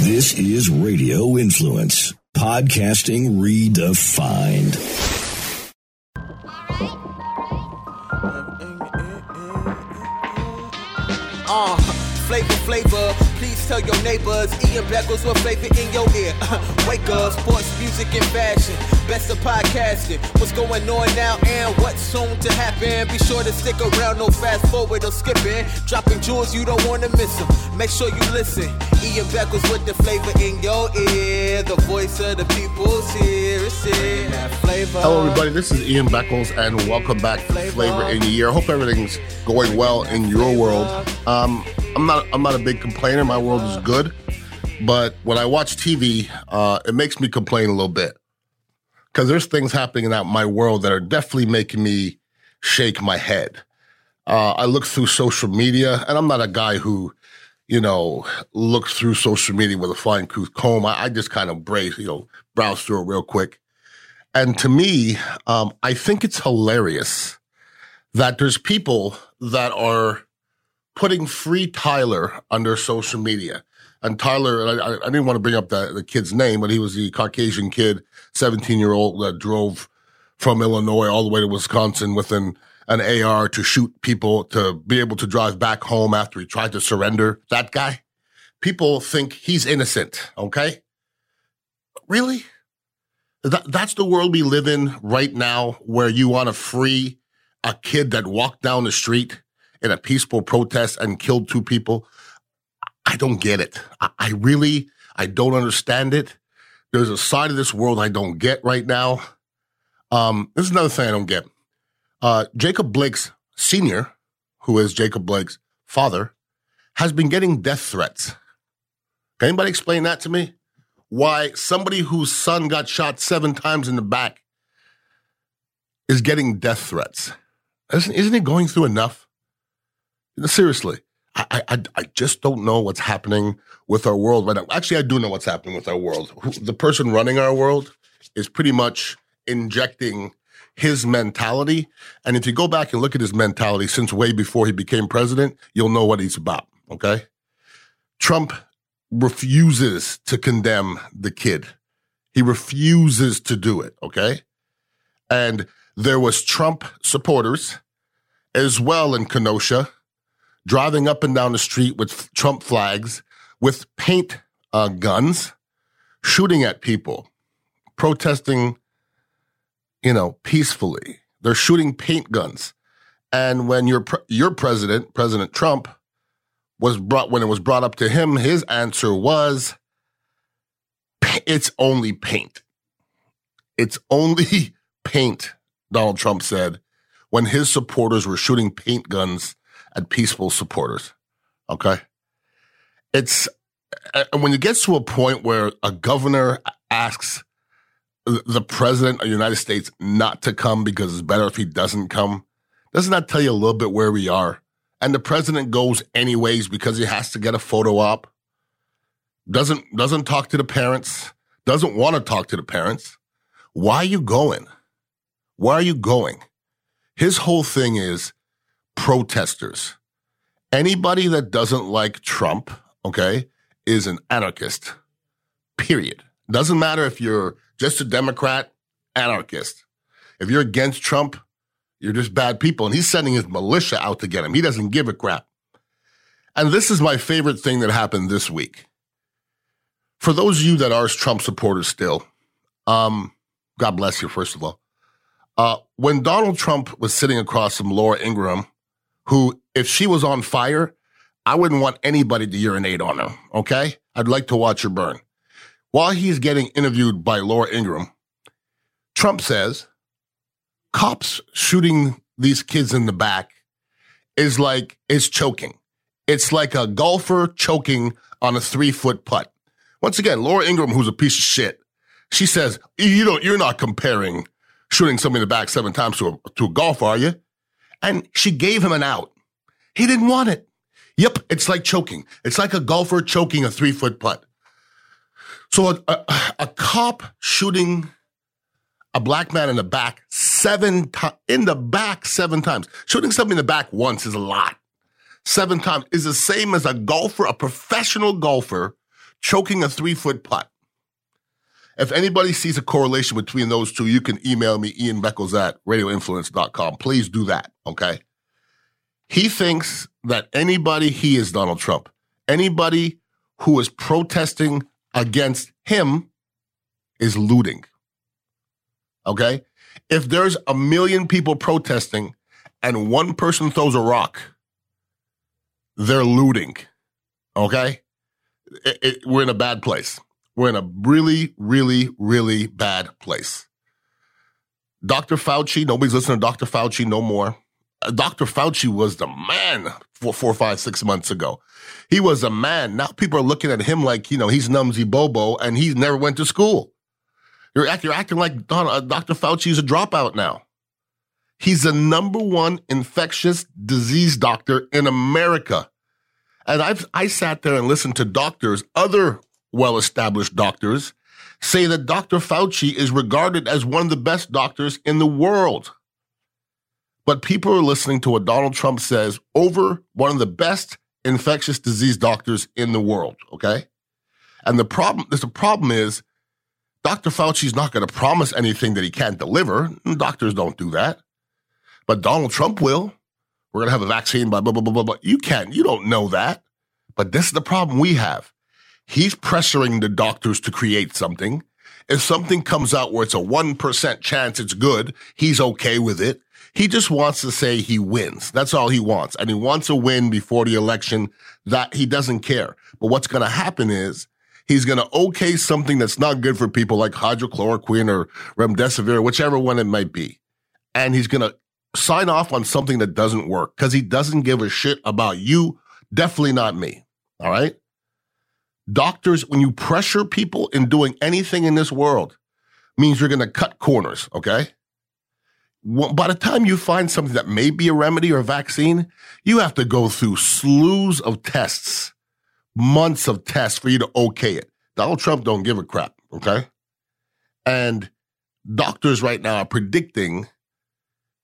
This is Radio Influence, podcasting redefined. Uh, flavor, flavor. Please tell your neighbors. Ian Beckles with flavor in your ear. Wake up, sports, music, and fashion. Best of podcasting. What's going on now and what's soon to happen? Be sure to stick around, no fast forward or skipping. Dropping jewels, you don't want to miss them. Make sure you listen. Ian Beckles with the flavor in your ear. The voice of the people's here. It's in flavor. Hello, everybody. This is Ian Beckles, and welcome back to Flavor in Your Ear. Hope everything's going well in your world. Um, I'm not. I'm not a big complainer. My world is good, but when I watch TV, uh, it makes me complain a little bit because there's things happening in that my world that are definitely making me shake my head. Uh, I look through social media, and I'm not a guy who, you know, look through social media with a fine tooth comb. I, I just kind of brace, you know, browse through it real quick. And to me, um, I think it's hilarious that there's people that are putting free Tyler under social media. And Tyler, I, I didn't want to bring up the, the kid's name, but he was the Caucasian kid, 17 year old that drove from Illinois all the way to Wisconsin with an, AR to shoot people to be able to drive back home after he tried to surrender. That guy, people think he's innocent. Okay. Really? That, that's the world we live in right now where you want to free a kid that walked down the street in a peaceful protest and killed two people. I don't get it. I, I really, I don't understand it. There's a side of this world I don't get right now. Um, this is another thing I don't get. Uh, Jacob Blake's senior, who is Jacob Blake's father, has been getting death threats. Can anybody explain that to me? Why somebody whose son got shot seven times in the back is getting death threats? Isn't, isn't he going through enough? Seriously, I, I, I just don't know what's happening with our world right now. Actually, I do know what's happening with our world. The person running our world is pretty much injecting his mentality. And if you go back and look at his mentality since way before he became president, you'll know what he's about. Okay. Trump refuses to condemn the kid. He refuses to do it. Okay. And there was Trump supporters as well in Kenosha driving up and down the street with Trump flags, with paint uh, guns, shooting at people, protesting, you know, peacefully. They're shooting paint guns. And when your your president, President Trump, was brought when it was brought up to him, his answer was, "It's only paint. It's only paint." Donald Trump said when his supporters were shooting paint guns at peaceful supporters. Okay. It's and when it gets to a point where a governor asks the president of the United States not to come because it's better if he doesn't come, doesn't that tell you a little bit where we are? And the president goes anyways because he has to get a photo op. Doesn't doesn't talk to the parents. Doesn't want to talk to the parents. Why are you going? Why are you going? His whole thing is protesters. Anybody that doesn't like Trump, okay, is an anarchist. Period. Doesn't matter if you're just a Democrat, anarchist. If you're against Trump, you're just bad people. And he's sending his militia out to get him. He doesn't give a crap. And this is my favorite thing that happened this week. For those of you that are Trump supporters still, um, God bless you, first of all. Uh, when Donald Trump was sitting across from Laura Ingraham, who, if she was on fire, I wouldn't want anybody to urinate on her. Okay. I'd like to watch her burn. While he's getting interviewed by Laura Ingraham, Trump says cops shooting these kids in the back is like, is choking. It's like a golfer choking on a three foot putt. Once again, Laura Ingraham, who's a piece of shit, she says, you don't, you're not comparing shooting somebody in the back seven times to a, to a are you? And she gave him an out. He didn't want it. Yep, it's like choking. It's like a golfer choking a three foot putt. So a, a, a cop shooting a black man in the back seven times, in the back seven times. Shooting somebody in the back once is a lot. Seven times is the same as a golfer, a professional golfer, choking a three foot putt. If anybody sees a correlation between those two, you can email me, Ian Beckles at radioinfluence.com. Please do that, okay? He thinks that anybody, he is Donald Trump, anybody who is protesting against him is looting. Okay? If there's a million people protesting and one person throws a rock, they're looting. Okay? It, it, we're in a bad place. We're in a really, really, really bad place. Dr. Fauci, nobody's listening to Dr. Fauci no more. Uh, Dr. Fauci was the man four, four, five, six months ago. He was a man. Now people are looking at him like, you know, he's Numsy Bobo and he never went to school. You're, act, you're acting like uh, Dr. Fauci is a dropout now. He's the number one infectious disease doctor in America. And I've, I sat there and listened to doctors, other well established doctors say that Dr. Fauci is regarded as one of the best doctors in the world. But people are listening to what Donald Trump says over one of the best infectious disease doctors in the world, okay? And the problem, the problem is Dr. Fauci's not going to promise anything that he can't deliver. Doctors don't do that. But Donald Trump will. We're going to have a vaccine, blah, blah, blah, blah, blah. You can't, you don't know that. But this is the problem we have. He's pressuring the doctors to create something. If something comes out where it's a 1% chance it's good, he's okay with it. He just wants to say he wins. That's all he wants. And he wants a win before the election that he doesn't care. But what's going to happen is he's going to okay something that's not good for people like hydrochloroquine or remdesivir, whichever one it might be. And he's going to sign off on something that doesn't work because he doesn't give a shit about you. Definitely not me. All right. Doctors, when you pressure people in doing anything in this world, means you're going to cut corners, okay? By the time you find something that may be a remedy or a vaccine, you have to go through slews of tests, months of tests for you to okay it. Donald Trump don't give a crap, okay? And doctors right now are predicting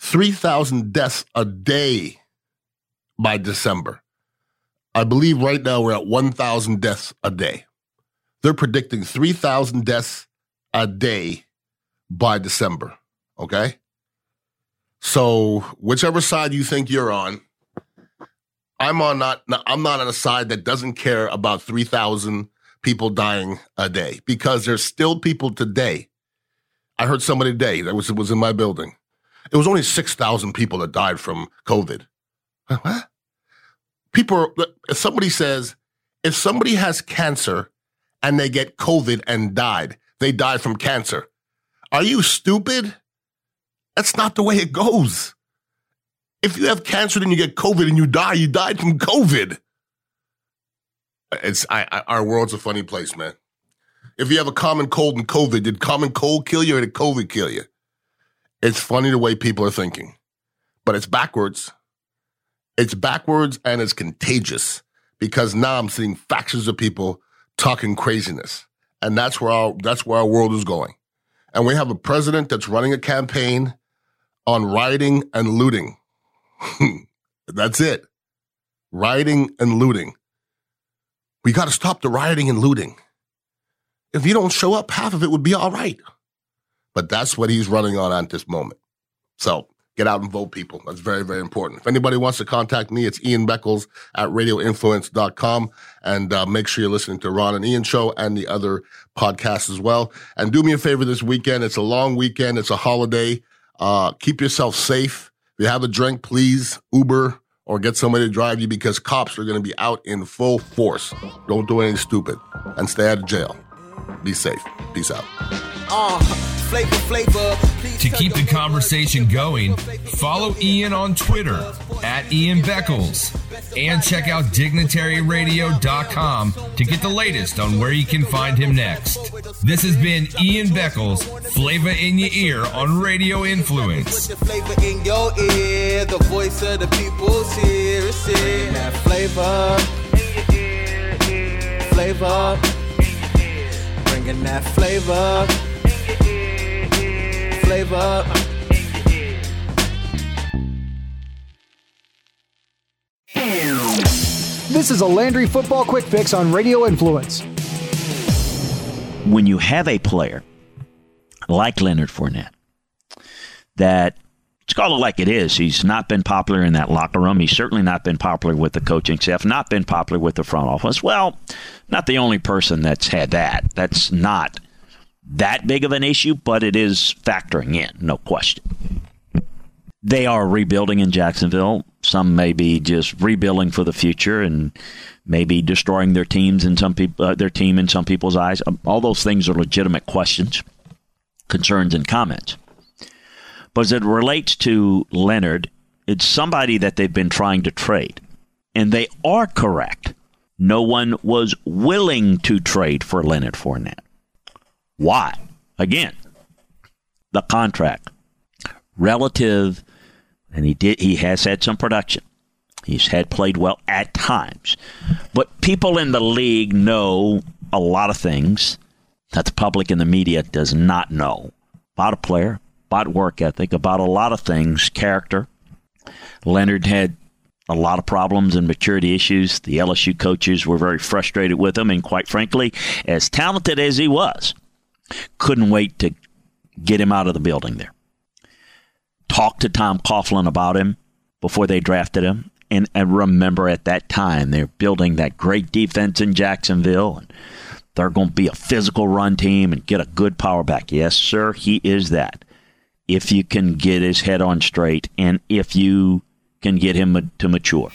3,000 deaths a day by December. I believe right now we're at 1,000 deaths a day. They're predicting 3,000 deaths a day by December. Okay. So whichever side you think you're on, I'm on not, I'm not on a side that doesn't care about 3,000 people dying a day because there's still people today. I heard somebody today that was, was in my building. It was only 6,000 people that died from COVID. What? people, if somebody says, if somebody has cancer and they get COVID and died, they died from cancer. Are you stupid? That's not the way it goes. If you have cancer and you get COVID and you die, you died from COVID. It's I, I, our world's a funny place, man. If you have a common cold and COVID, did common cold kill you or did COVID kill you? It's funny the way people are thinking, but it's backwards. It's backwards and it's contagious because now I'm seeing factions of people talking craziness. And that's where our, that's where our world is going. And we have a president that's running a campaign on rioting and looting. that's it. Rioting and looting. We got to stop the rioting and looting. If you don't show up, half of it would be all right. But that's what he's running on at this moment. So get out and vote, people. That's very, very important. If anybody wants to contact me, it's Ian Beckles at radioinfluence.com. And uh, make sure you're listening to Ron and Ian show and the other podcasts as well. And do me a favor this weekend. It's a long weekend. It's a holiday. Uh, keep yourself safe. If you have a drink, please Uber or get somebody to drive you because cops are going to be out in full force. Don't do anything stupid and stay out of jail. Be safe. Peace out. Uh, flavor, flavor. To keep the conversation going, follow Ian on Twitter at Ian Beckles and check out dignitaryradio.com to get the latest on where you can find him next. This has been Ian Beckles, Flavor in Your Ear on Radio Influence. Flavor in your ear, the voice of the people's here. That flavor. Flavor. Bringing that flavor flavor. This is a Landry Football Quick Fix on Radio Influence. when you have a player like Leonard Fournette that let's call it like it is. He's not been popular in that locker room. He's certainly not been popular with the coaching staff, not been popular with the front office. Well, not the only person that's had that. That's not that big of an issue, but it is factoring in, no question. They are rebuilding in Jacksonville. Some may be just rebuilding for the future and maybe destroying their teams in some people, uh, their team in some people's eyes. Um, all those things are legitimate questions, concerns, and comments. But as it relates to Leonard, it's somebody that they've been trying to trade. And they are correct. No one was willing to trade for Leonard Fournette. Why? Again, the contract relative, and he did. He has had some production. He's had played well at times, but people in the league know a lot of things that the public and the media does not know about a player, about work ethic, about a lot of things, character. Leonard had a lot of problems and maturity issues. The LSU coaches were very frustrated with him, and quite frankly, as talented as he was, couldn't wait to get him out of the building there. Talked to Tom Coughlin about him before they drafted him. And, and remember at that time, they're building that great defense in Jacksonville. And they're going to be a physical run team and get a good power back. Yes, sir, he is that. If you can get his head on straight and if you can get him to mature.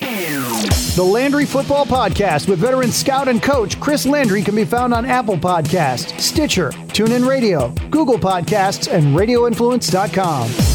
The Landry Football Podcast with veteran scout and coach Chris Landry can be found on Apple Podcasts, Stitcher, TuneIn Radio, Google Podcasts, and RadioInfluence.com.